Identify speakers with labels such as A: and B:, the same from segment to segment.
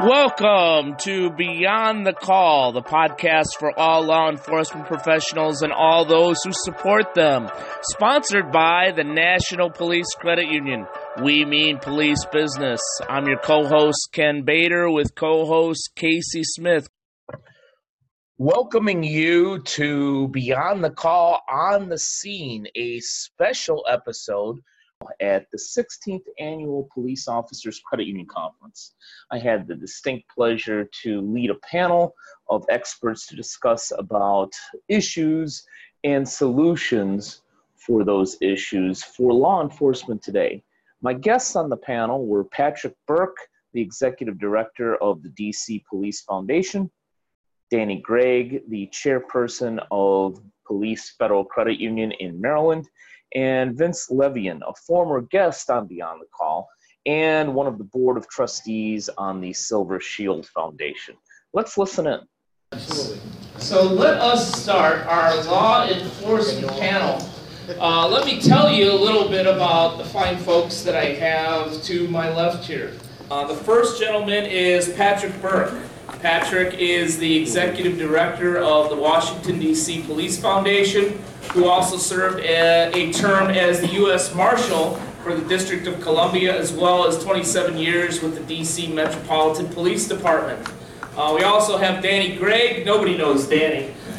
A: Welcome to Beyond the Call, the podcast for all law enforcement professionals and all those who support them. Sponsored by the National Police Credit Union. We mean police business. I'm your co host, Ken Bator, with co host Casey Smith. Welcoming you to Beyond the Call on the Scene, a special episode at the 16th Annual Police Officers Credit Union Conference. I had the distinct pleasure to lead a panel of experts to discuss about issues and solutions for those issues for law enforcement today. My guests on the panel were Patrick Burke, the Executive Director of the DC Police Foundation, Danny Gregg, the Chairperson of Police Federal Credit Union in Maryland, and Vince LeVien, a former guest on Beyond the Call and one of the board of trustees on the Silver Shield Foundation. Let's listen in.
B: Absolutely. So let us start our law enforcement panel. Uh, let me tell you a little bit about the fine folks that I have to my left here. Uh, the first gentleman is Patrick Burke. Patrick is the executive director of the Washington, D.C. Police Foundation, who also served a, a term as the U.S. Marshal for the District of Columbia, as well as 27 years with the D.C. Metropolitan Police Department. Uh, we also have Danny Gregg. Nobody knows Danny.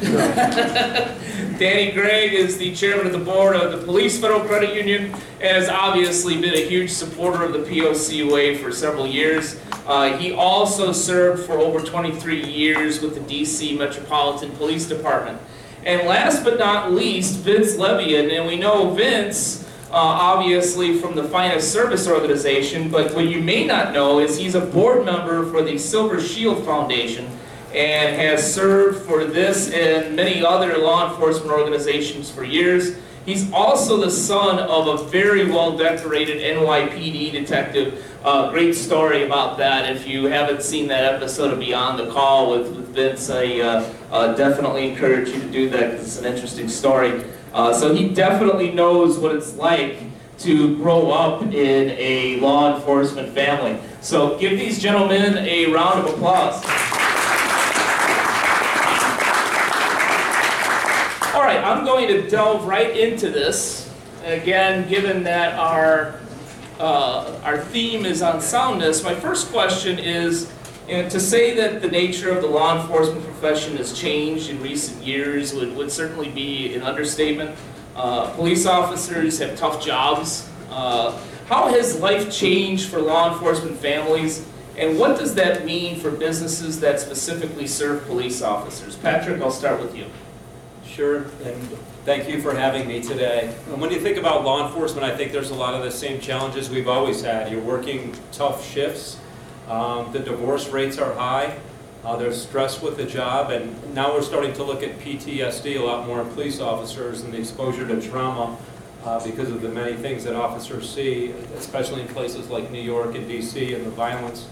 B: Danny Gregg is the chairman of the board of the Police Federal Credit Union and has obviously been a huge supporter of the POCUA for several years. Uh, he also served for over 23 years with the DC Metropolitan Police Department. And last but not least, Vince LeVien. And we know Vince, uh, obviously, from the Finest Service Organization, but what you may not know is he's a board member for the Silver Shield Foundation and has served for this and many other law enforcement organizations for years. He's also the son of a very well decorated NYPD detective. Uh, great story about that. If you haven't seen that episode of Beyond the Call with, with Vince, I uh, uh, definitely encourage you to do that because it's an interesting story. Uh, so he definitely knows what it's like to grow up in a law enforcement family. So give these gentlemen a round of applause. Right, I'm going to delve right into this. Again, given that our uh, our theme is on soundness, my first question is you know, to say that the nature of the law enforcement profession has changed in recent years would, would certainly be an understatement. Uh, police officers have tough jobs. Uh, how has life changed for law enforcement families, and what does that mean for businesses that specifically serve police officers? Patrick, I'll start with you.
C: Sure, and thank you for having me today. When you think about law enforcement, I think there's a lot of the same challenges we've always had. You're working tough shifts, um, the divorce rates are high, uh, there's stress with the job, and now we're starting to look at PTSD a lot more in police officers and the exposure to trauma uh, because of the many things that officers see, especially in places like New York and DC and the violence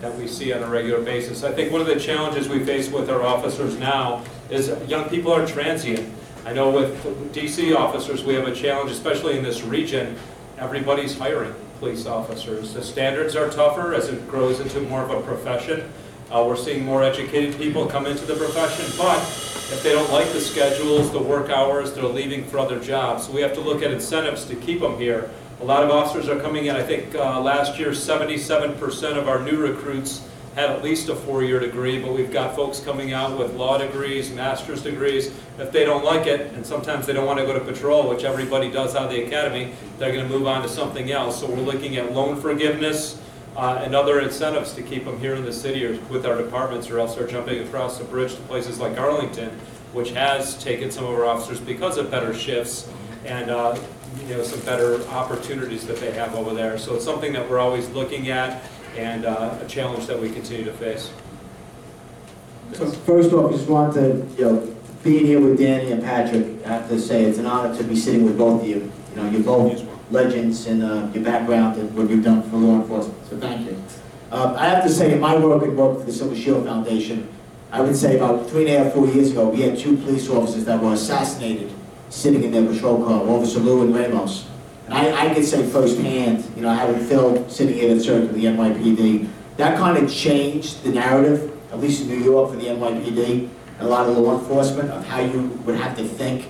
C: that we see on a regular basis. I think one of the challenges we face with our officers now is young people are transient. I know with DC officers, we have a challenge, especially in this region, everybody's hiring police officers. The standards are tougher as it grows into more of a profession. Uh, we're seeing more educated people come into the profession, but if they don't like the schedules, the work hours, they're leaving for other jobs. So we have to look at incentives to keep them here a lot of officers are coming in. I think uh, last year 77% of our new recruits had at least a four-year degree, but we've got folks coming out with law degrees, master's degrees. If they don't like it, and sometimes they don't want to go to patrol, which everybody does out of the academy, they're going to move on to something else. So we're looking at loan forgiveness uh, and other incentives to keep them here in the city or with our departments, or else they're jumping across the bridge to places like Arlington, which has taken some of our officers because of better shifts and uh, you know, some better opportunities that they have over there. So it's something that we're always looking at and uh, a challenge that we continue to face.
D: So first off, I just wanted to, you know, being here with Danny and Patrick, I have to say it's an honor to be sitting with both of you. You know, you're both legends in uh, your background and what you've done for law enforcement, so thank you. Uh, I have to say, in my work and work for the Silver Shield Foundation, I would say about three and a half, four years ago, we had two police officers that were assassinated sitting in their patrol car, Officer Liu and Ramos. I, I can say firsthand, you know, having Phil sitting at the circuit of the NYPD, that kind of changed the narrative, at least in New York for the NYPD, and a lot of law enforcement, of how you would have to think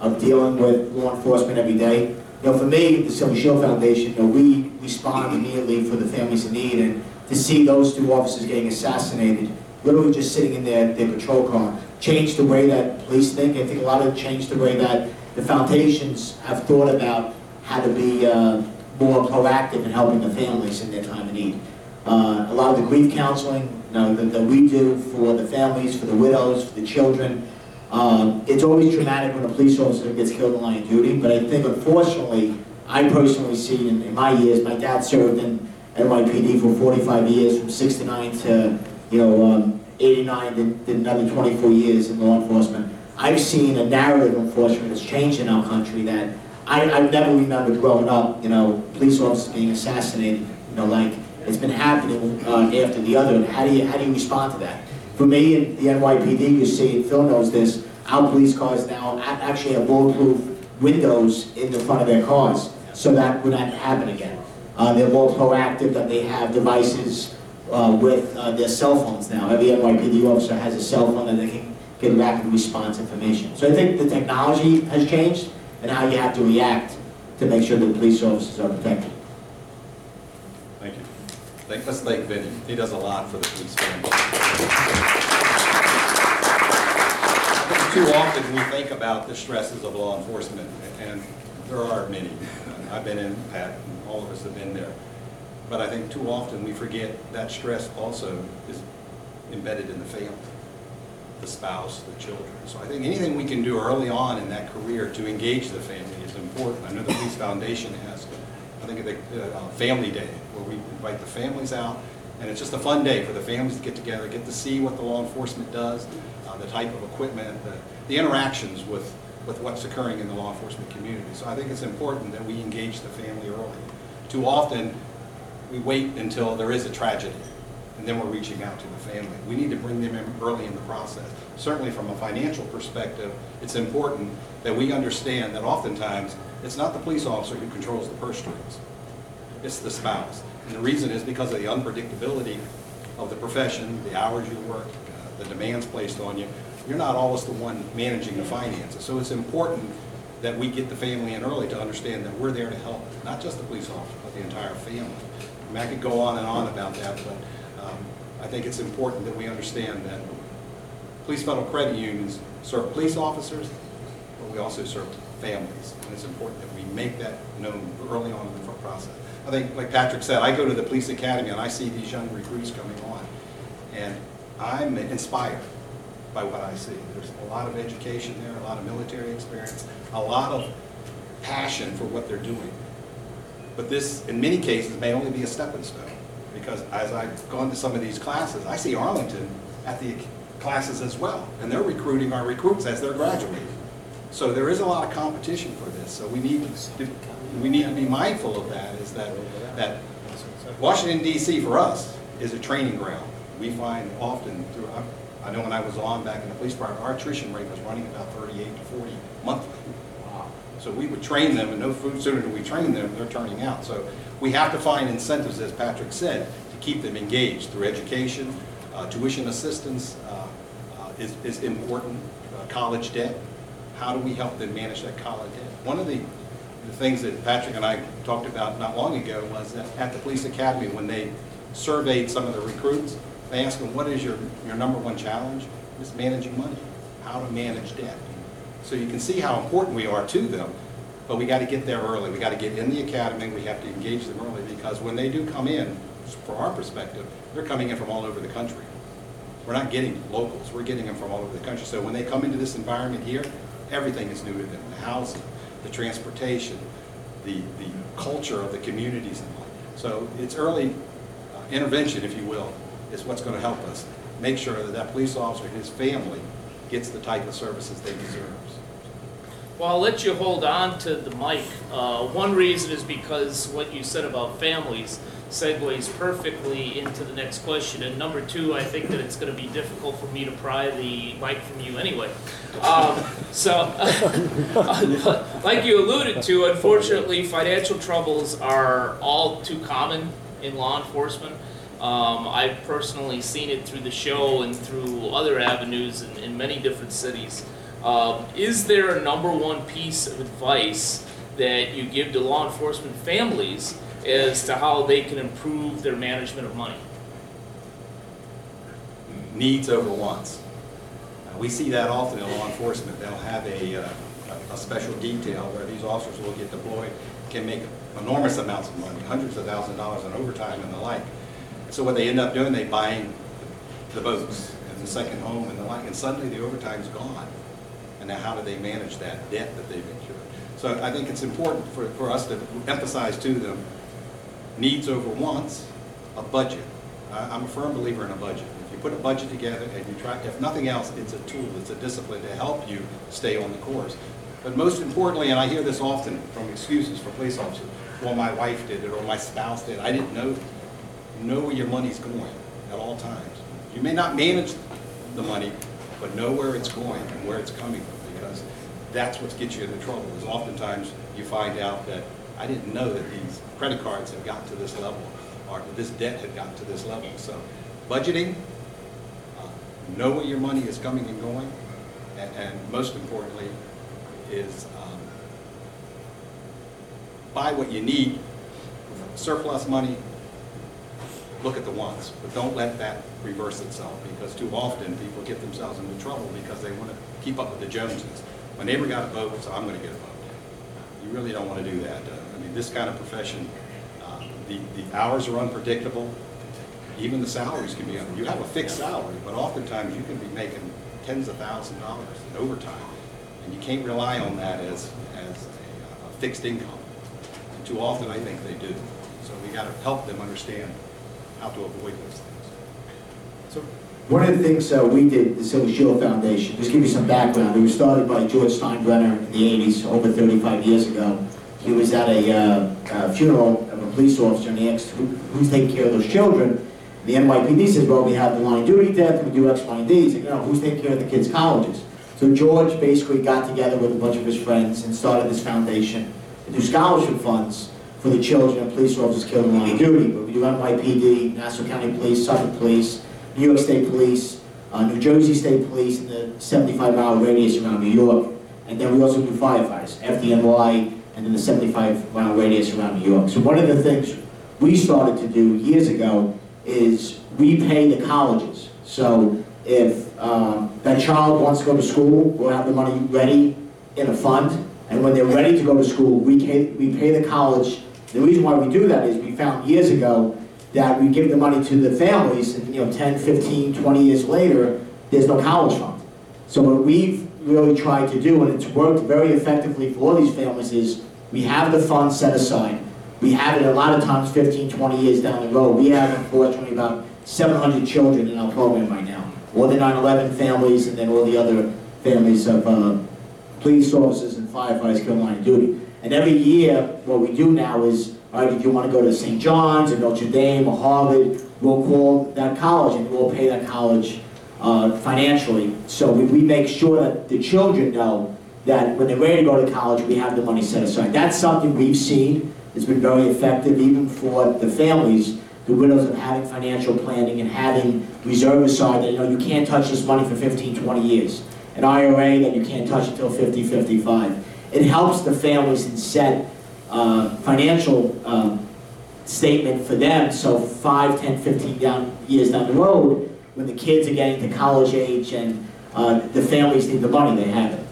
D: of dealing with law enforcement every day. You know, for me, the Silver Shield Foundation, you know, we respond immediately for the families in need, and to see those two officers getting assassinated, literally just sitting in their, their patrol car, changed the way that police think. I think a lot of it changed the way that the foundations have thought about how to be uh, more proactive in helping the families in their time of need. Uh, a lot of the grief counseling, you know, that, that we do for the families, for the widows, for the children. Um, it's always traumatic when a police officer gets killed in line of duty, but I think unfortunately, I personally see in, in my years, my dad served in NYPD for 45 years, from 69 to, you know, um, 89, did, did another 24 years in law enforcement. I've seen a narrative, unfortunately, that's changed in our country that I, I've never remember growing up, you know, police officers being assassinated, you know, like, it's been happening uh, after the other, and how do you, how do you respond to that? For me, in the NYPD, you see, Phil knows this, our police cars now actually have bulletproof windows in the front of their cars, so that would not happen again. Uh, they're more proactive, that they have devices uh, with uh, their cell phones now. Every NYPD officer has a cell phone that they can get rapid response information. So I think the technology has changed, and how you have to react to make sure that police officers are protected.
E: Thank you. Thank- Let's thank Vinny. He does a lot for the police family. Too often, we think about the stresses of law enforcement, and there are many. I've been in, Pat, and all of us have been there. But I think too often, we forget that stress also is embedded in the family, the spouse, the children. So I think anything we can do early on in that career to engage the family is important. I know the Police Foundation has, I think, the uh, Family Day, where we invite the families out, and it's just a fun day for the families to get together, get to see what the law enforcement does, uh, the type of equipment, the, the interactions with, with what's occurring in the law enforcement community. So I think it's important that we engage the family early. Too often, we wait until there is a tragedy, and then we're reaching out to the family. We need to bring them in early in the process. Certainly from a financial perspective, it's important that we understand that oftentimes, it's not the police officer who controls the purse strings. It's the spouse. And the reason is because of the unpredictability of the profession, the hours you work, uh, the demands placed on you. You're not always the one managing the finances. So it's important that we get the family in early to understand that we're there to help, not just the police officer, but the entire family. I I could go on and on about that, but I think it's important that we understand that police federal credit unions serve police officers, but we also serve families. And it's important that we make that known early on in the process. I think, like Patrick said, I go to the police academy and I see these young recruits coming on. And I'm inspired by what I see. There's a lot of education there, a lot of military experience, a lot of passion for what they're doing. But this, in many cases, may only be a stepping stone. Because as I've gone to some of these classes, I see Arlington at the classes as well. And they're recruiting our recruits as they're graduating. So there is a lot of competition for this. So we need to, we need to be mindful of that, is that, that Washington DC for us is a training ground. We find often through, I know when I was on back in the police department, our attrition rate was running about 38 to 40 monthly. So we would train them, and no food sooner than we train them, they're turning out. So we have to find incentives, as Patrick said, to keep them engaged through education, uh, tuition assistance uh, uh, is, is important, uh, college debt. How do we help them manage that college debt? One of the, the things that Patrick and I talked about not long ago was that at the police academy, when they surveyed some of the recruits, they asked them, what is your, your number one challenge? It's managing money, how to manage debt. So you can see how important we are to them, but we got to get there early. We got to get in the academy. We have to engage them early because when they do come in, from our perspective, they're coming in from all over the country. We're not getting locals. We're getting them from all over the country. So when they come into this environment here, everything is new to them. The housing, the transportation, the, the culture of the communities and all. So it's early uh, intervention, if you will, is what's going to help us make sure that that police officer and his family gets the type of services they deserve.
F: Well, I'll let you hold on to the mic. Uh, one reason is because what you said about families segues perfectly into the next question. And number two, I think that it's going to be difficult for me to pry the mic from you anyway. Um, so, like you alluded to, unfortunately, financial troubles are all too common in law enforcement. Um, I've personally seen it through the show and through other avenues in, in many different cities. Um, is there a number one piece of advice that you give to law enforcement families as to how they can improve their management of money?
E: needs over wants. Uh, We see that often in law enforcement. They'll have a, uh, a special detail where these officers will get deployed, can make enormous amounts of money, hundreds of thousands of dollars in overtime and the like. So what they end up doing, they buying the boats and the second home and the like, and suddenly the overtime's gone. And now how do they manage that debt that they've incurred? So I think it's important for, for us to emphasize to them, needs over wants, a budget. I- I'm a firm believer in a budget. If you put a budget together and you try, if nothing else, it's a tool, it's a discipline to help you stay on the course. But most importantly, and I hear this often from excuses for police officers, well, my wife did it or my spouse did, it. I didn't know. Know where your money's going at all times. You may not manage the money, but know where it's going and where it's coming from, because that's what gets you into trouble, is oftentimes you find out that, I didn't know that these credit cards had gotten to this level, or this debt had gotten to this level. So budgeting, uh, know where your money is coming and going, and, and most importantly, is um, buy what you need, surplus money, look at the wants, but don't let that reverse itself, because too often people get themselves into trouble because they want to keep up with the Joneses. My neighbor got a boat, so I'm going to get a boat. You really don't want to do that. Uh, I mean, this kind of profession, uh, the, the hours are unpredictable, even the salaries can be, un- you have a fixed salary, but oftentimes you can be making tens of thousands of dollars in overtime, and you can't rely on that as, as a, a fixed income. And too often, I think they do. So we got to help them understand how to avoid those things.
D: So One of the things uh, we did, the Silver Shield Foundation, just give you some background, it was started by George Steinbrenner in the 80s, over 35 years ago. He was at a uh, uh, funeral of a police officer and he asked, "Who- who's taking care of those children? The NYPD says, well, we have the line of duty death, we do X, Y, and Z. He said, you know, who's taking care of the kids' colleges? So George basically got together with a bunch of his friends and started this foundation to do scholarship funds for the children of police officers killed in line of duty. But we do NYPD, Nassau County Police, Suffolk Police, New York State Police, uh, New Jersey State Police, and the 75 mile radius around New York. And then we also do firefighters, FDNY, and then the 75 mile radius around New York. So one of the things we started to do years ago is we pay the colleges. So if um, that child wants to go to school, we'll have the money ready in a fund. And when they're ready to go to school, we we pay the college. The reason why we do that is we found years ago that we give the money to the families, and you know, 10, 15, 20 years later, there's no college fund. So what we've really tried to do, and it's worked very effectively for all these families, is we have the funds set aside. We have it a lot of times 15, 20 years down the road. We have unfortunately about 700 children in our program right now. All the 9/11 families and then all the other families of uh, police officers and firefighters killed in line of duty. And every year, what we do now is, all right, if you want to go to St. John's or Notre Dame or Harvard, we'll call that college and we'll pay that college uh, financially. So we, we make sure that the children know that when they're ready to go to college, we have the money set aside. That's something we've seen has been very effective even for the families, the widows of having financial planning and having reserve aside that, you know, you can't touch this money for 15, 20 years. An IRA that you can't touch until 50, 55. It helps the families and set uh, financial um, statement for them, so 5, 10, 15 down, years down the road, when the kids are getting to college age and uh, the families need the money, they have it.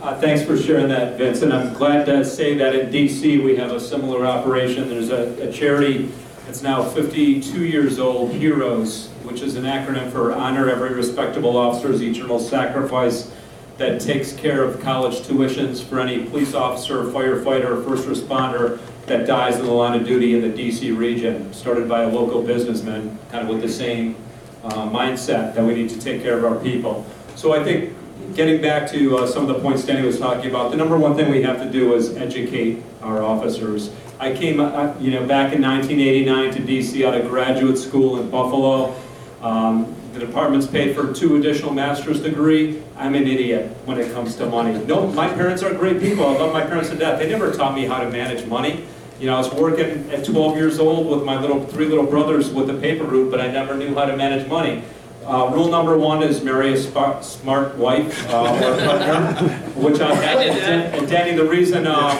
C: Uh, Thanks for sharing that, Vince, and I'm glad to say that in DC, we have a similar operation. There's a a charity that's now 52 years old, HEROES, which is an acronym for Honor Every Respectable Officer's Eternal Sacrifice, that takes care of college tuitions for any police officer, firefighter, first responder that dies in the line of duty in the DC region, started by a local businessman, kind of with the same uh, mindset that we need to take care of our people. So I think getting back to uh, some of the points Danny was talking about, the number one thing we have to do is educate our officers. I came, uh, you know, back in 1989 to DC out of graduate school in Buffalo. Um, The department's paid for two additional master's degree. I'm an idiot when it comes to money. No, my parents are great people. I love my parents to death. They never taught me how to manage money. You know, I was working at 12 years old with my little, three little brothers with the paper route, but I never knew how to manage money. Uh, rule number one is marry a spa- smart wife, uh, or partner, which I,
F: I did that.
C: and Danny, the reason, um,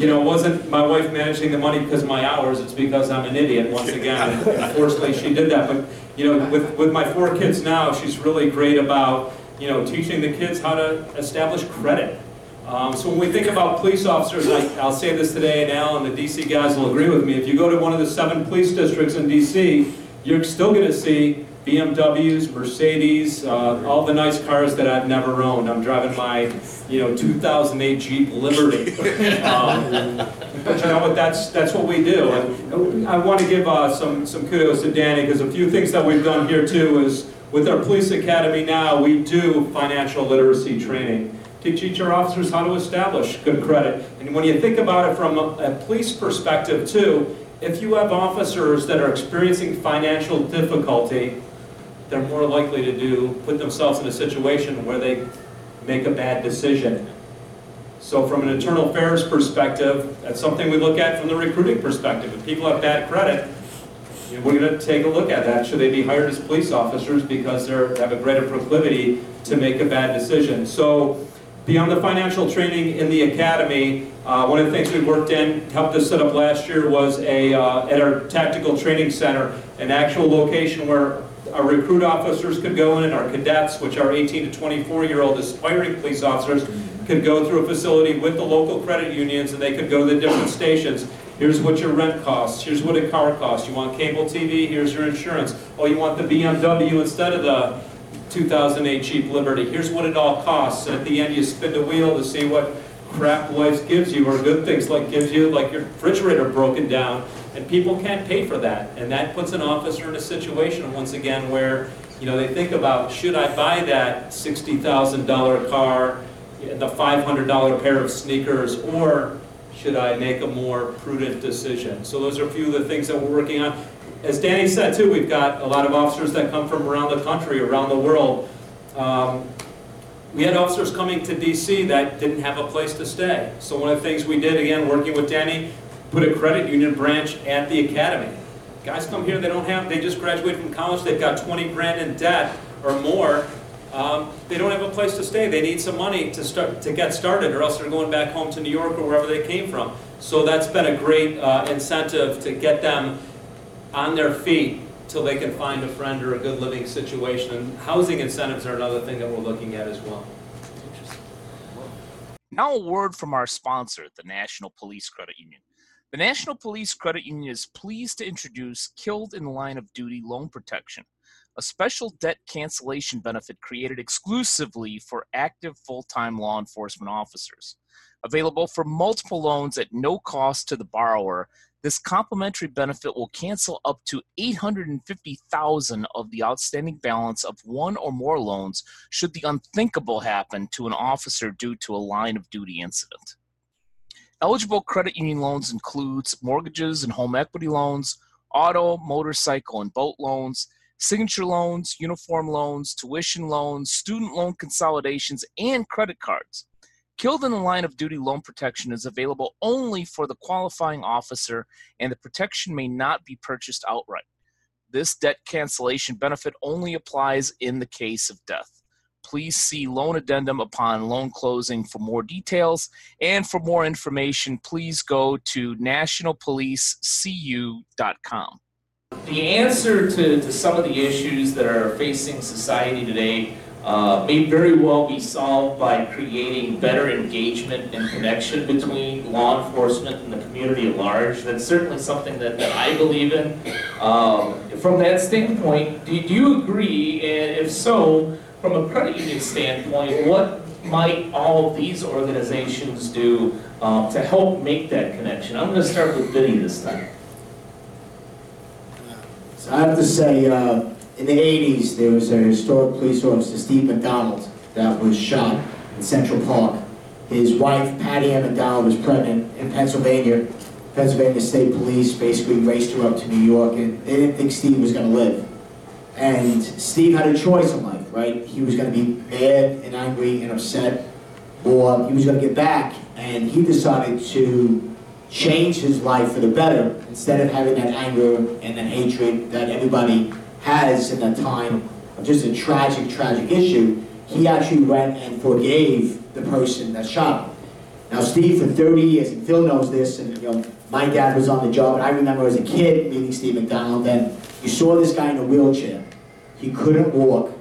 C: you know, it wasn't my wife managing the money because of my hours, it's because I'm an idiot, once again. And Unfortunately, she did that, but, you know, with, with my four kids now, she's really great about, you know, teaching the kids how to establish credit. Um, so when we think about police officers, I, I'll say this today, and Al and the DC guys will agree with me, if you go to one of the seven police districts in DC, you're still gonna see BMWs, Mercedes, uh, all the nice cars that I've never owned. I'm driving my, you know, 2008 Jeep Liberty. Um, But you know what, that's, that's what we do. And I want to give uh, some, some kudos to Danny, because a few things that we've done here too is, with our police academy now, we do financial literacy training to teach our officers how to establish good credit. And when you think about it from a, a police perspective too, if you have officers that are experiencing financial difficulty, they're more likely to do, put themselves in a situation where they make a bad decision. So from an internal affairs perspective, that's something we look at from the recruiting perspective. If people have bad credit, we're going to take a look at that. Should they be hired as police officers because they have a greater proclivity to make a bad decision? So beyond the financial training in the academy, uh, one of the things we worked in, helped us set up last year was a, uh, at our tactical training center, an actual location where our recruit officers could go in and our cadets, which are 18 to 24 year old aspiring police officers, could go through a facility with the local credit unions and they could go to the different stations. Here's what your rent costs, here's what a car costs, you want cable TV, here's your insurance. Oh, you want the BMW instead of the 2008 Jeep Liberty, here's what it all costs. And at the end, you spin the wheel to see what crap life gives you, or good things like gives you, like your refrigerator broken down, and people can't pay for that. And that puts an officer in a situation, once again, where, you know, they think about, should I buy that $60,000 car, the $500 pair of sneakers, or should I make a more prudent decision? So those are a few of the things that we're working on. As Danny said too, we've got a lot of officers that come from around the country, around the world. Um, we had officers coming to DC that didn't have a place to stay. So one of the things we did, again, working with Danny, put a credit union branch at the academy. Guys come here, they don't have, they just graduated from college, they've got 20 grand in debt or more. Um, they don't have a place to stay. They need some money to start to get started, or else they're going back home to New York or wherever they came from. So that's been a great uh, incentive to get them on their feet till they can find a friend or a good living situation. And housing incentives are another thing that we're looking at as well.
B: Now, a word from our sponsor, the National Police Credit Union. The National Police Credit Union is pleased to introduce Killed in the Line of Duty Loan Protection, a special debt cancellation benefit created exclusively for active full time law enforcement officers. Available for multiple loans at no cost to the borrower, this complimentary benefit will cancel up to 850,000 of the outstanding balance of one or more loans should the unthinkable happen to an officer due to a line of duty incident. Eligible credit union loans includes mortgages and home equity loans, auto, motorcycle, and boat loans, signature loans, uniform loans, tuition loans, student loan consolidations, and credit cards. Killed in the line of duty loan protection is available only for the qualifying officer, and the protection may not be purchased outright. This debt cancellation benefit only applies in the case of death. Please see loan addendum upon loan closing for more details. And for more information, please go to nationalpolicecu.com.
F: The answer to, to some of the issues that are facing society today uh, may very well be solved by creating better engagement and connection between law enforcement and the community at large. That's certainly something that, that I believe in. Um, from that standpoint, do, do you agree? And if so, from a credit union standpoint, what might all of these organizations do um, to help make that connection? I'm going to start with Vinny this time.
D: So I have to say, uh, in the 80s, there was a historic police officer, Steve McDonald, that was shot in Central Park. His wife, Patty Ann McDonald, was pregnant in Pennsylvania. Pennsylvania State Police basically raced her up to New York, and they didn't think Steve was going to live. And Steve had a choice in life, right? He was going to be mad and angry and upset, or he was going to get back. And he decided to change his life for the better instead of having that anger and that hatred that everybody has in that time of just a tragic, tragic issue. He actually went and forgave the person that shot him. Now, Steve, for 30 years, and Phil knows this, and you know, my dad was on the job, and I remember as a kid meeting Steve McDonald, and you saw this guy in a wheelchair. He couldn't walk.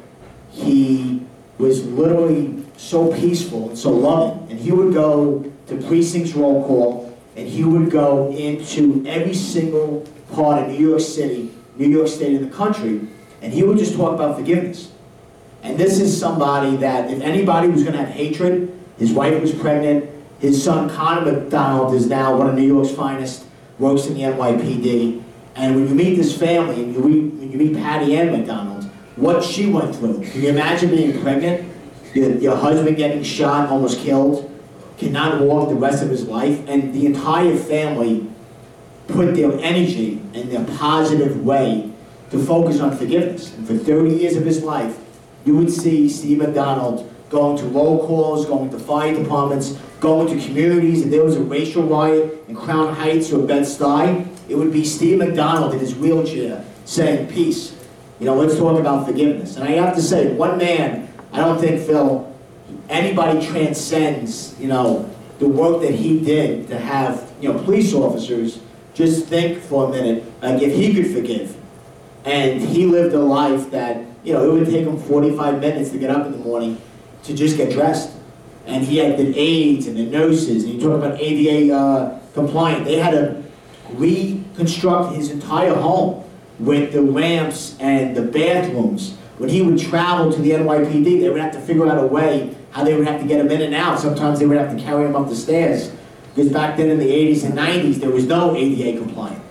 D: He was literally so peaceful and so loving. And he would go to precincts roll call, and he would go into every single part of New York City, New York State, and the country, and he would just talk about forgiveness. And this is somebody that, if anybody was going to have hatred, his wife was pregnant, his son Conor McDonald is now one of New York's finest, works in the NYPD. And when you meet this family, and you meet, when you meet Patty Ann McDonald, what she went through. Can you imagine being pregnant? Your, your husband getting shot, almost killed, cannot walk the rest of his life, and the entire family put their energy in their positive way to focus on forgiveness. And for 30 years of his life, you would see Steve McDonald going to roll calls, going to fire departments, going to communities. If there was a racial riot in Crown Heights or Bed-Stuy, it would be Steve McDonald in his wheelchair saying, peace. You know, let's talk about forgiveness. And I have to say, one man, I don't think, Phil, anybody transcends, you know, the work that he did to have, you know, police officers just think for a minute, like if he could forgive. And he lived a life that, you know, it would take him 45 minutes to get up in the morning to just get dressed. And he had the aides and the nurses, and you talk about ADA uh, compliant. They had to reconstruct his entire home with the ramps and the bathrooms. When he would travel to the NYPD, they would have to figure out a way how they would have to get him in and out. Sometimes they would have to carry him up the stairs. Because back then in the 80s and 90s, there was no ADA compliant.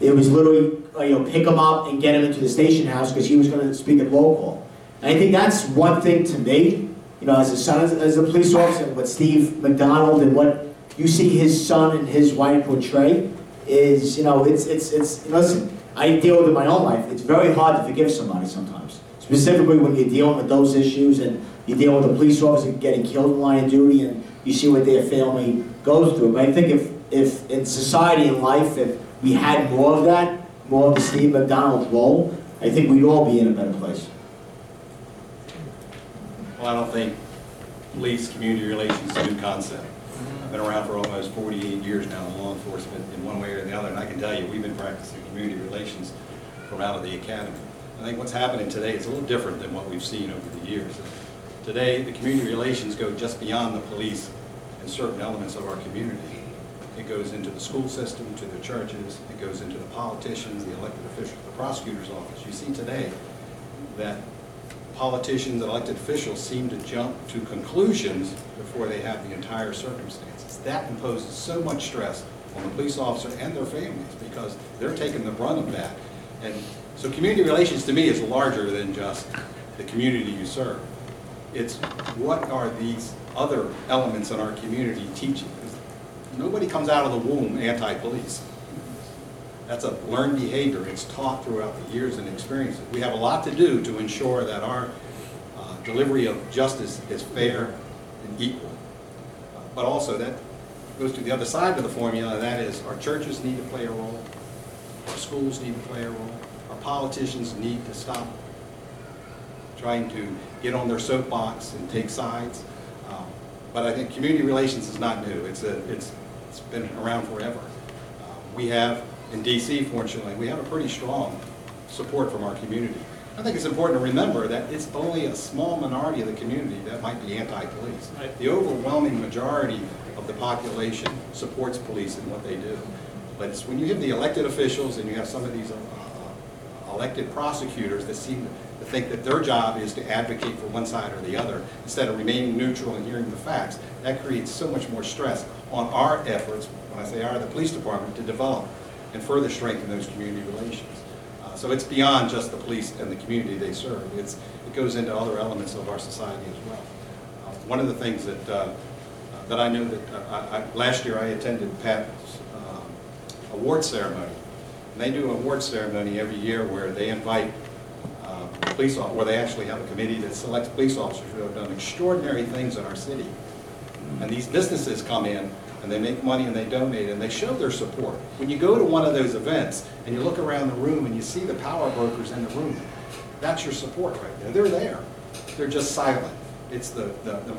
D: It was literally, uh, you know, pick him up and get him into the station house because he was going to speak at roll call. And I think that's one thing to me, you know, as a son, as, as a police officer, what Steve McDonald and what you see his son and his wife portray is, you know, it's, it's, it's, listen, I deal with it in my own life. It's very hard to forgive somebody sometimes. Specifically when you're dealing with those issues and you deal with a police officer getting killed in line of duty and you see what their family goes through. But I think if, if in society and life, if we had more of that, more of the Steve McDonald role, I think we'd all be in a better place.
E: Well, I don't think police community relations is a new concept. I've been around for almost 48 years now in law enforcement in one way or the other, and I can tell you, we've been practicing community relations from out of the academy. I think what's happening today is a little different than what we've seen over the years. Today, the community relations go just beyond the police and certain elements of our community. It goes into the school system, to the churches, it goes into the politicians, the elected officials, the prosecutor's office. You see today that politicians elected officials seem to jump to conclusions before they have the entire circumstances. That imposes so much stress on the police officer and their families because they're taking the brunt of that. And so community relations to me is larger than just the community you serve. It's what are these other elements in our community teaching? Nobody comes out of the womb anti-police. That's a learned behavior. It's taught throughout the years and experiences. We have a lot to do to ensure that our uh, delivery of justice is fair and equal. But also that goes to the other side of the formula, and that is our churches need to play a role, our schools need to play a role, our politicians need to stop trying to get on their soapbox and take sides. Um, But I think community relations is not new. It's a, it's, it's been around forever. Uh, We have, in DC fortunately, we have a pretty strong support from our community. I think it's important to remember that it's only a small minority of the community that might be anti-police. The overwhelming majority of the population supports police and what they do. But it's when you have the elected officials and you have some of these uh, uh, elected prosecutors that seem to think that their job is to advocate for one side or the other instead of remaining neutral and hearing the facts, that creates so much more stress on our efforts, when I say our, the police department, to develop and further strengthen those community relations. So it's beyond just the police and the community they serve. It's, it goes into other elements of our society as well. Uh, One of the things that, uh, that I know that, uh, I, last year I attended Pat's um, award ceremony. And they do an award ceremony every year where they invite uh, police, off- where they actually have a committee that selects police officers who have done extraordinary things in our city. And these businesses come in and they make money and they donate and they show their support. When you go to one of those events and you look around the room and you see the power brokers in the room, that's your support right there. They're there. They're just silent. It's the, the, the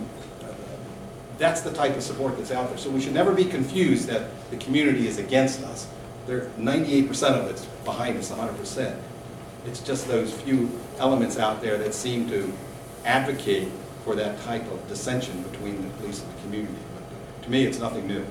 E: that's the type of support that's out there. So we should never be confused that the community is against us. They're, ninety-eight percent of it's behind us, hundred percent. It's just those few elements out there that seem to advocate for that type of dissension between the police and the community. But to me, it's nothing new.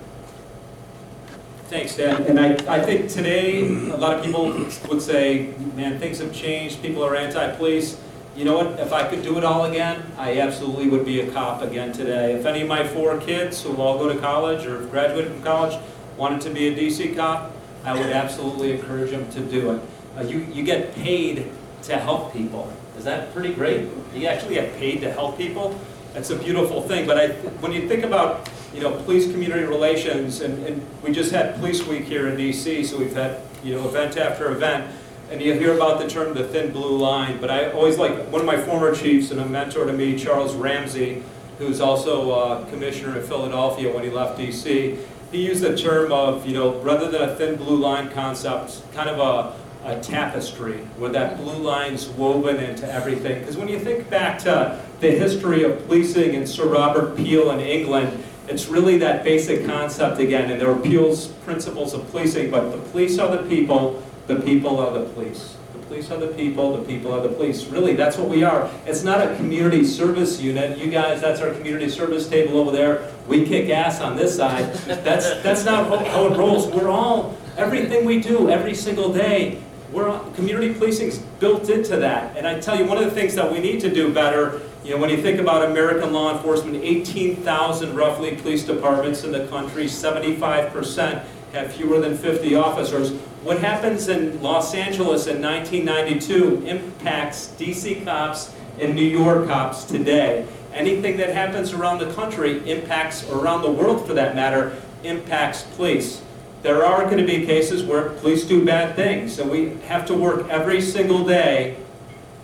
C: Thanks, Dan. And I, I think today, a lot of people would say, man, things have changed, people are anti-police. You know what, if I could do it all again, I absolutely would be a cop again today. If any of my four kids who all go to college or graduated from college wanted to be a DC cop, I would absolutely encourage them to do it. Uh, you, you get paid to help people. Is that pretty great? You actually get paid to help people? That's a beautiful thing. But I, when you think about, you know, police community relations, and, and we just had Police Week here in DC, so we've had, you know, event after event, and you hear about the term the thin blue line. But I always like one of my former chiefs and a mentor to me, Charles Ramsey, who's also commissioner in Philadelphia when he left DC. He used the term of, you know, rather than a thin blue line concept, kind of a a tapestry where that blue line's woven into everything. Because when you think back to the history of policing and Sir Robert Peel in England, it's really that basic concept again, and there are Peel's principles of policing, but the police are the people, the people are the police. The police are the people, the people are the police. Really, that's what we are. It's not a community service unit. You guys, that's our community service table over there. We kick ass on this side. That's, that's not how it rolls. We're all, everything we do every single day, we're, community policing's built into that. And I tell you, one of the things that we need to do better, you know, when you think about American law enforcement, 18,000 roughly police departments in the country, 75% have fewer than 50 officers. What happens in Los Angeles in 1992 impacts DC cops and New York cops today. Anything that happens around the country impacts, or around the world for that matter, impacts police. There are going to be cases where police do bad things, and we have to work every single day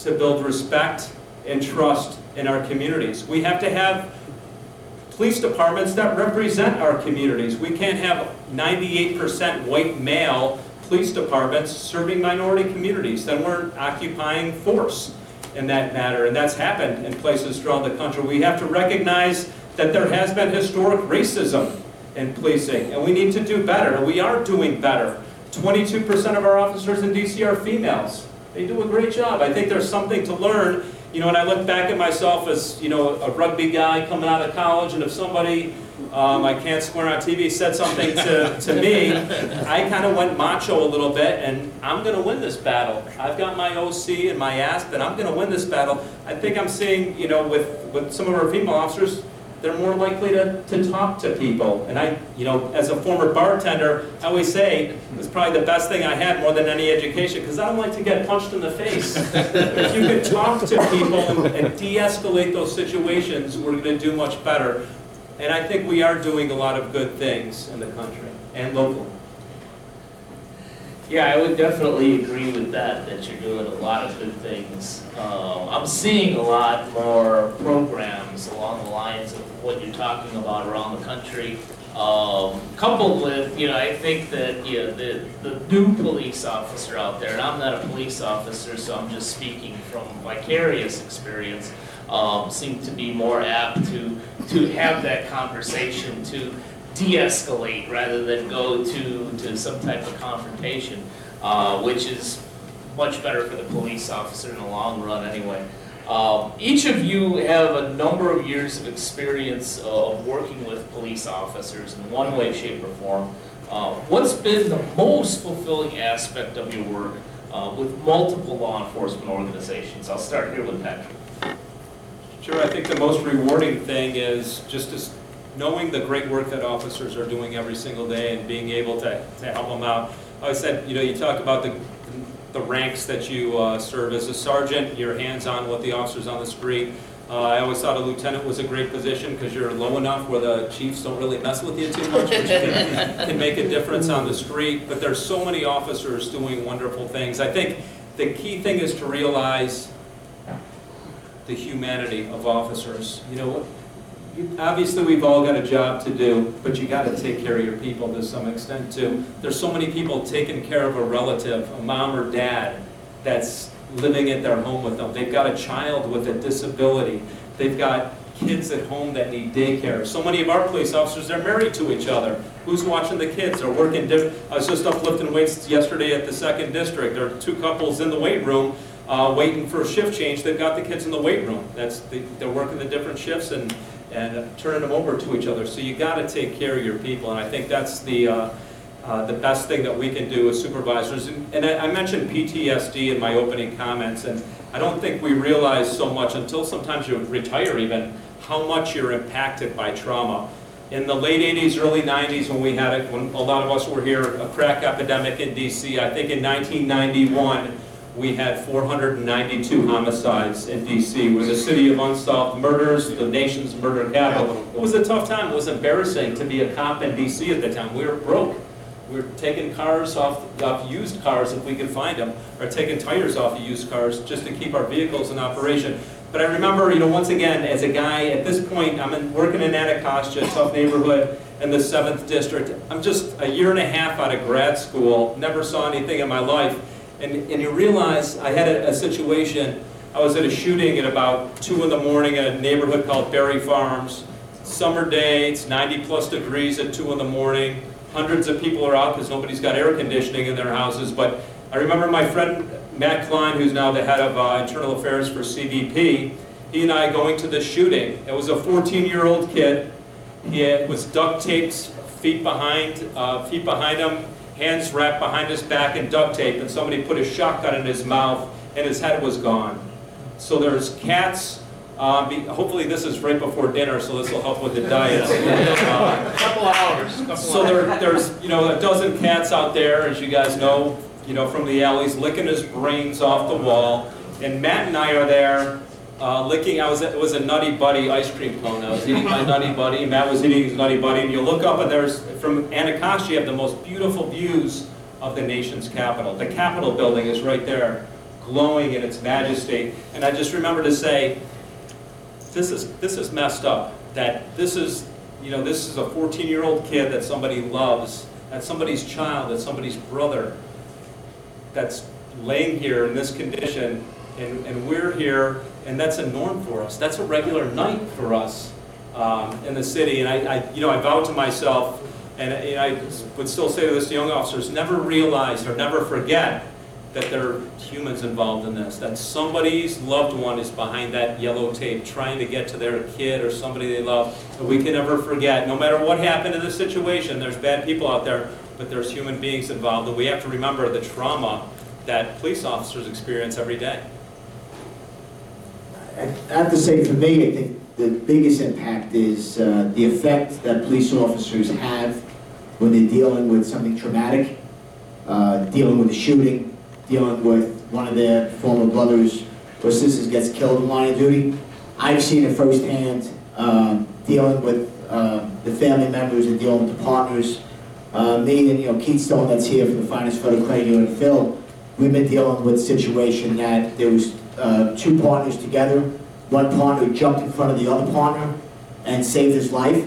C: to build respect and trust in our communities. We have to have police departments that represent our communities. We can't have 98% white male police departments serving minority communities. Then we're occupying force in that matter, and that's happened in places throughout the country. We have to recognize that there has been historic racism in policing, and we need to do better. We are doing better. 22% of our officers in DC are females. They do a great job. I think there's something to learn. You know, when I look back at myself as, you know, a rugby guy coming out of college, and if somebody, um, I can't swear on TV, said something to, to me, I kind of went macho a little bit, and I'm going to win this battle. I've got my OC and my ASP, and I'm going to win this battle. I think I'm seeing, you know, with, with some of our female officers, they're more likely to, to talk to people. And I, you know, as a former bartender, I always say it's probably the best thing I had more than any education because I don't like to get punched in the face. if you could talk to people and, and de-escalate those situations, we're going to do much better. And I think we are doing a lot of good things in the country and locally.
B: Yeah, I would definitely agree with that, that you're doing a lot of good things. Um, I'm seeing a lot more programs along the lines of what you're talking about around the country. Um, coupled with, you know, I think that, you know, the, the new police officer out there, and I'm not a police officer, so I'm just speaking from vicarious experience, um, seem to be more apt to, to have that conversation, to de-escalate rather than go to, to some type of confrontation, uh, which is much better for the police officer in the long run anyway. Um, each of you have a number of years of experience of working with police officers in one way, shape, or form. Uh, what's been the most fulfilling aspect of your work uh, with multiple law enforcement organizations? I'll start here with Patrick.
C: Sure, I think the most rewarding thing is just to knowing the great work that officers are doing every single day and being able to, to help them out. I said, you know, you talk about the, the ranks that you uh, serve as a sergeant, you're hands-on with the officers on the street. Uh, I always thought a lieutenant was a great position because you're low enough where the chiefs don't really mess with you too much, which can, can make a difference on the street. But there's so many officers doing wonderful things. I think the key thing is to realize the humanity of officers. You know, obviously, we've all got a job to do, but you gotta take care of your people to some extent too. There's so many people taking care of a relative, a mom or dad, that's living at their home with them. They've got a child with a disability. They've got kids at home that need daycare. So many of our police officers, they're married to each other. Who's watching the kids? They're working diff, I was just up lifting weights yesterday at the second district. There are two couples in the weight room, uh, waiting for a shift change. They've got the kids in the weight room. That's, the- they're working the different shifts and, and turning them over to each other. So you gotta take care of your people, and I think that's the, uh, uh, the best thing that we can do as supervisors. And- And I I mentioned PTSD in my opening comments, and I don't think we realize so much until sometimes you retire even, how much you're impacted by trauma. In the late 80s, early 90s, when we had it, when a lot of us were here, a crack epidemic in DC, I think in 1991, we had 492 homicides in DC. It was a city of unsolved murders, the nation's murder capital. It was a tough time. It was embarrassing to be a cop in DC at the time. We were broke. We were taking cars off, off used cars if we could find them, or taking tires off of used cars just to keep our vehicles in operation. But I remember, you know, once again, as a guy, at this point, I'm in, working in Anacostia, tough neighborhood, in the seventh district. I'm just a year and a half out of grad school, never saw anything in my life. And, and you realize I had a, a situation, I was at a shooting at about two in the morning in a neighborhood called Barry Farms. Summer day, it's 90 plus degrees at two in the morning. Hundreds of people are out because nobody's got air conditioning in their houses. But I remember my friend Matt Klein, who's now the head of uh, internal affairs for CBP, he and I going to the shooting. It was a 14-year-old kid. He had, was duct taped feet behind, uh, feet behind him, hands wrapped behind his back in duct tape, and somebody put a shotgun in his mouth, and his head was gone. So there's cats. Uh, be, hopefully this is right before dinner, so this will help with the diet. Uh,
F: Couple hours, couple
C: so there, there's, you know, a dozen cats out there, as you guys know, you know, from the alleys, licking his brains off the wall. And Matt and I are there, uh, licking, I was, it was a Nutty Buddy ice cream cone. I was eating my Nutty Buddy, Matt was eating his Nutty Buddy, and you look up and there's, from Anacostia, you have the most beautiful views of the nation's capital. The Capitol building is right there, glowing in its majesty. And I just remember to say, this is, this is messed up, that this is, you know, this is a 14-year-old kid that somebody loves, that's somebody's child, that's somebody's brother, that's laying here in this condition, and, and we're here, and that's a norm for us. That's a regular night for us um, in the city. And I, I, you know, I vowed to myself, and, and I would still say to this young officers, never realize or never forget that there are humans involved in this, that somebody's loved one is behind that yellow tape trying to get to their kid or somebody they love. And we can never forget, no matter what happened in this situation, there's bad people out there, but there's human beings involved, and we have to remember the trauma that police officers experience every day.
D: I have to say, for me, I think the biggest impact is uh, the effect that police officers have when they're dealing with something traumatic, uh, dealing with a shooting, dealing with one of their former brothers or sisters gets killed in line of duty. I've seen it firsthand, um, dealing with uh, the family members and dealing with the partners. Uh, Me and, you know, Keith Stone, that's here from the Finest Federal Credit Union, Phil, we've been dealing with a situation that there was uh, two partners together. One partner jumped in front of the other partner and saved his life.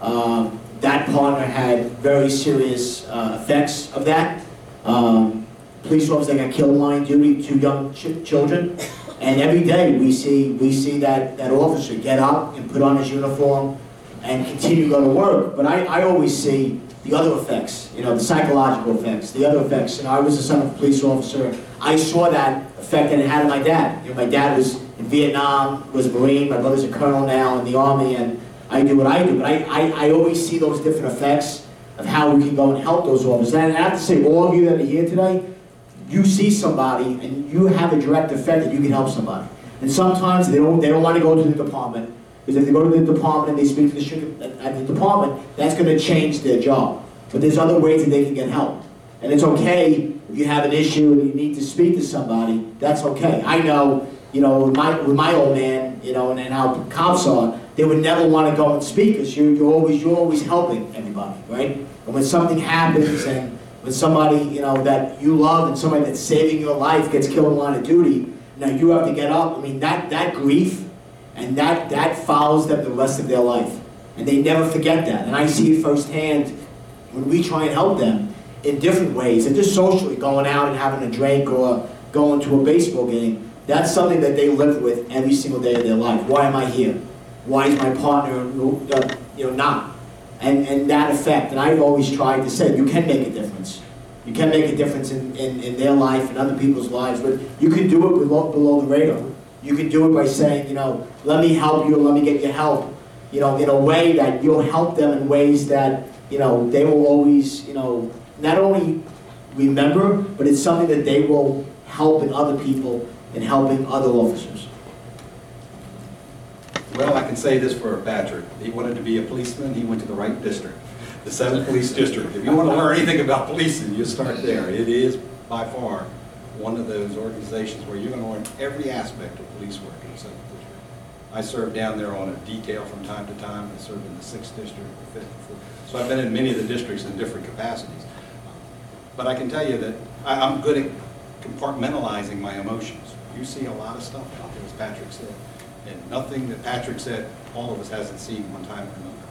D: Um, That partner had very serious uh, effects of that. Um, Police officer got killed in line duty, two young ch- children. And every day, we see, we see that, that officer get up and put on his uniform and continue to go to work. But I, I always see the other effects, you know, the psychological effects, the other effects. You know, I was the son of a police officer. I saw that effect that it had on my dad. You know, my dad was in Vietnam, was a Marine, my brother's a colonel now in the Army, and I do what I do. But I, I, I always see those different effects of how we can go and help those officers. And I have to say, all of you that are here today, you see somebody and you have a direct effect that you can help somebody. And sometimes they don't, they don't want to go to the department, because if they go to the department and they speak to the at uh, at the department, that's going to change their job. But there's other ways that they can get help. And it's okay if you have an issue and you need to speak to somebody, that's okay. I know, you know, with my, with my old man, you know, and, and how cops are, they would never want to go and speak, because you, you're always, you're always helping everybody, right? And when something happens and when somebody, you know, that you love and somebody that's saving your life gets killed in line of duty, now you have to get up. I mean, that, that grief And that, that follows them the rest of their life. And they never forget that. And I see it firsthand when we try and help them in different ways, and just socially, going out and having a drink or going to a baseball game. That's something that they live with every single day of their life. Why am I here? Why is my partner, uh, you know, not? And, and that effect. And I've always tried to say, you can make a difference. You can make a difference in, in, in their life and other people's lives, but you can do it below, below the radar. You can do it by saying, you know, let me help you, let me get your help, you know, in a way that you'll help them in ways that, you know, they will always, you know, not only remember, but it's something that they will help in other people and helping other officers.
E: Well, I can say this for Patrick. He wanted to be a policeman, he went to the right district, the 7th Police District. If you want to learn anything about policing, you start there. It is by far one of those organizations where you're going to learn every aspect of police work in the 7th District. I served down there on a detail from time to time. I served in the 6th District, the 5th, the 4th. So I've been in many of the districts in different capacities. But I can tell you that I- I'm good at compartmentalizing my emotions. You see a lot of stuff out there, as Patrick said, and nothing that Patrick said, all of us hasn't seen one time or another.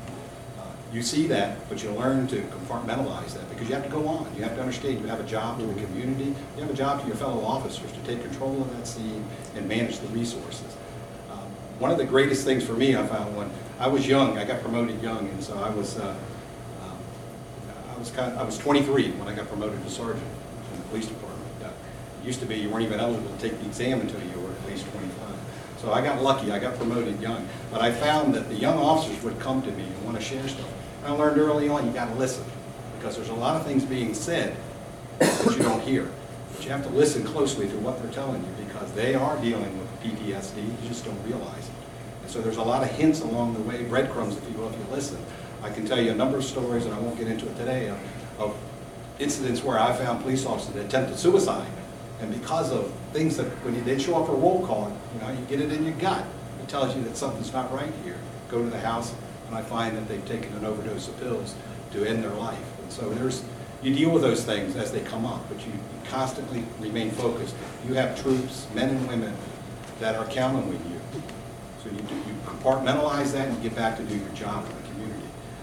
E: Uh, You see that, but you learn to compartmentalize that, because you have to go on. You have to understand, you have a job to the community, you have a job to your fellow officers, to take control of that scene and manage the resources. Um, One of the greatest things for me, I found when, I was young, I got promoted young, and so I was, uh, I was kind, I was 23 when I got promoted to sergeant in the police department. Uh, It used to be you weren't even eligible to take the exam until you were at least 25. So I got lucky, I got promoted young. But I found that the young officers would come to me and want to share stuff. And I learned early on, you got to listen, because there's a lot of things being said that you don't hear. But you have to listen closely to what they're telling you, because they are dealing with PTSD, you just don't realize it. And so there's a lot of hints along the way, breadcrumbs, if you will, if you listen. I can tell you a number of stories, and I won't get into it today, of, of incidents where I found police officers that attempted suicide. And because of things that, when you didn't show up for roll call, you know, you get it in your gut. It tells you that something's not right here. Go to the house, and I find that they've taken an overdose of pills to end their life. And so there's, you deal with those things as they come up, but you constantly remain focused. You have troops, men and women, that are counting with you. So you do, you compartmentalize that and you get back to do your job.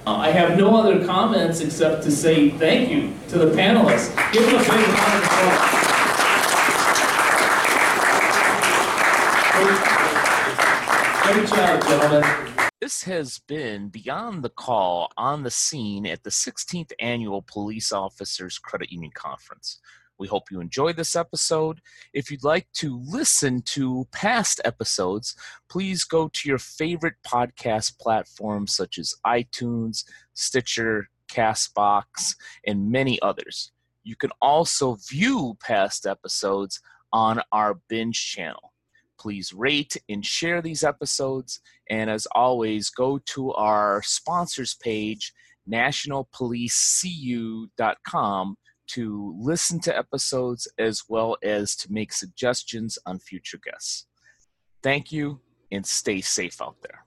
F: Uh, I have no other comments except to say thank you to the panelists. Give them a big round of applause. Great job, gentlemen.
B: This has been Beyond the Call on the scene at the 16th Annual Police Officers Credit Union Conference. We hope you enjoyed this episode. If you'd like to listen to past episodes, please go to your favorite podcast platforms such as iTunes, Stitcher, Castbox, and many others. You can also view past episodes on our binge channel. Please rate and share these episodes. And as always, go to our sponsors page, nationalpolicecu.com, to listen to episodes as well as to make suggestions on future guests. Thank you and stay safe out there.